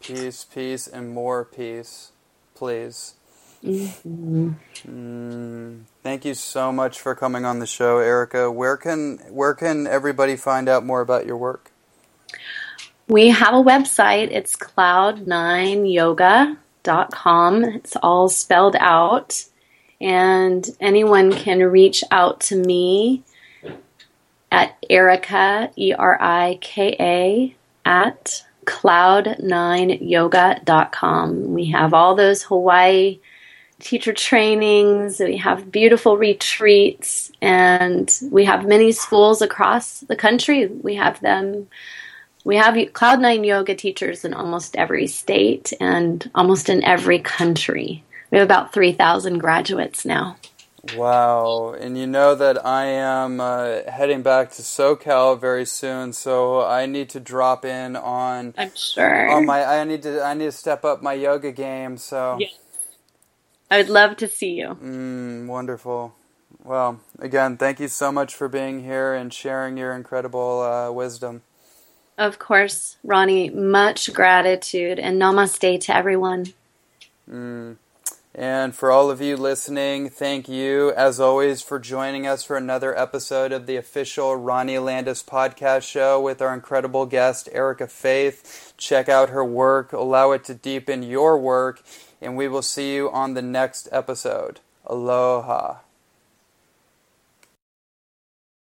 S4: Peace, peace, and more peace please. Mm-hmm. Mm, thank you so much for coming on the show, Erika. Where can where can everybody find out more about your work?
S5: We have a website. It's cloudnineyoga.com. It's all spelled out. And anyone can reach out to me at Erika, E R I K A, at cloudnineyoga.com. We have all those Hawaii teacher trainings, we have beautiful retreats, and we have many schools across the country. We have them. We have Cloud9 yoga teachers in almost every state and almost in every country. We have about 3,000 graduates now.
S4: Wow. And you know that I am uh, heading back to SoCal very soon, so I need to drop in on
S5: I'm sure.
S4: On my I need to I need to step up my yoga game, so
S5: yes. I would love to see you.
S4: Mm, wonderful. Well, again, thank you so much for being here and sharing your incredible uh, wisdom.
S5: Of course, Ronnie, much gratitude and namaste to everyone.
S4: Mm. And for all of you listening, thank you, as always, for joining us for another episode of the official Ronnie Landis podcast show with our incredible guest, Erika Faith. Check out her work, allow it to deepen your work, and we will see you on the next episode. Aloha.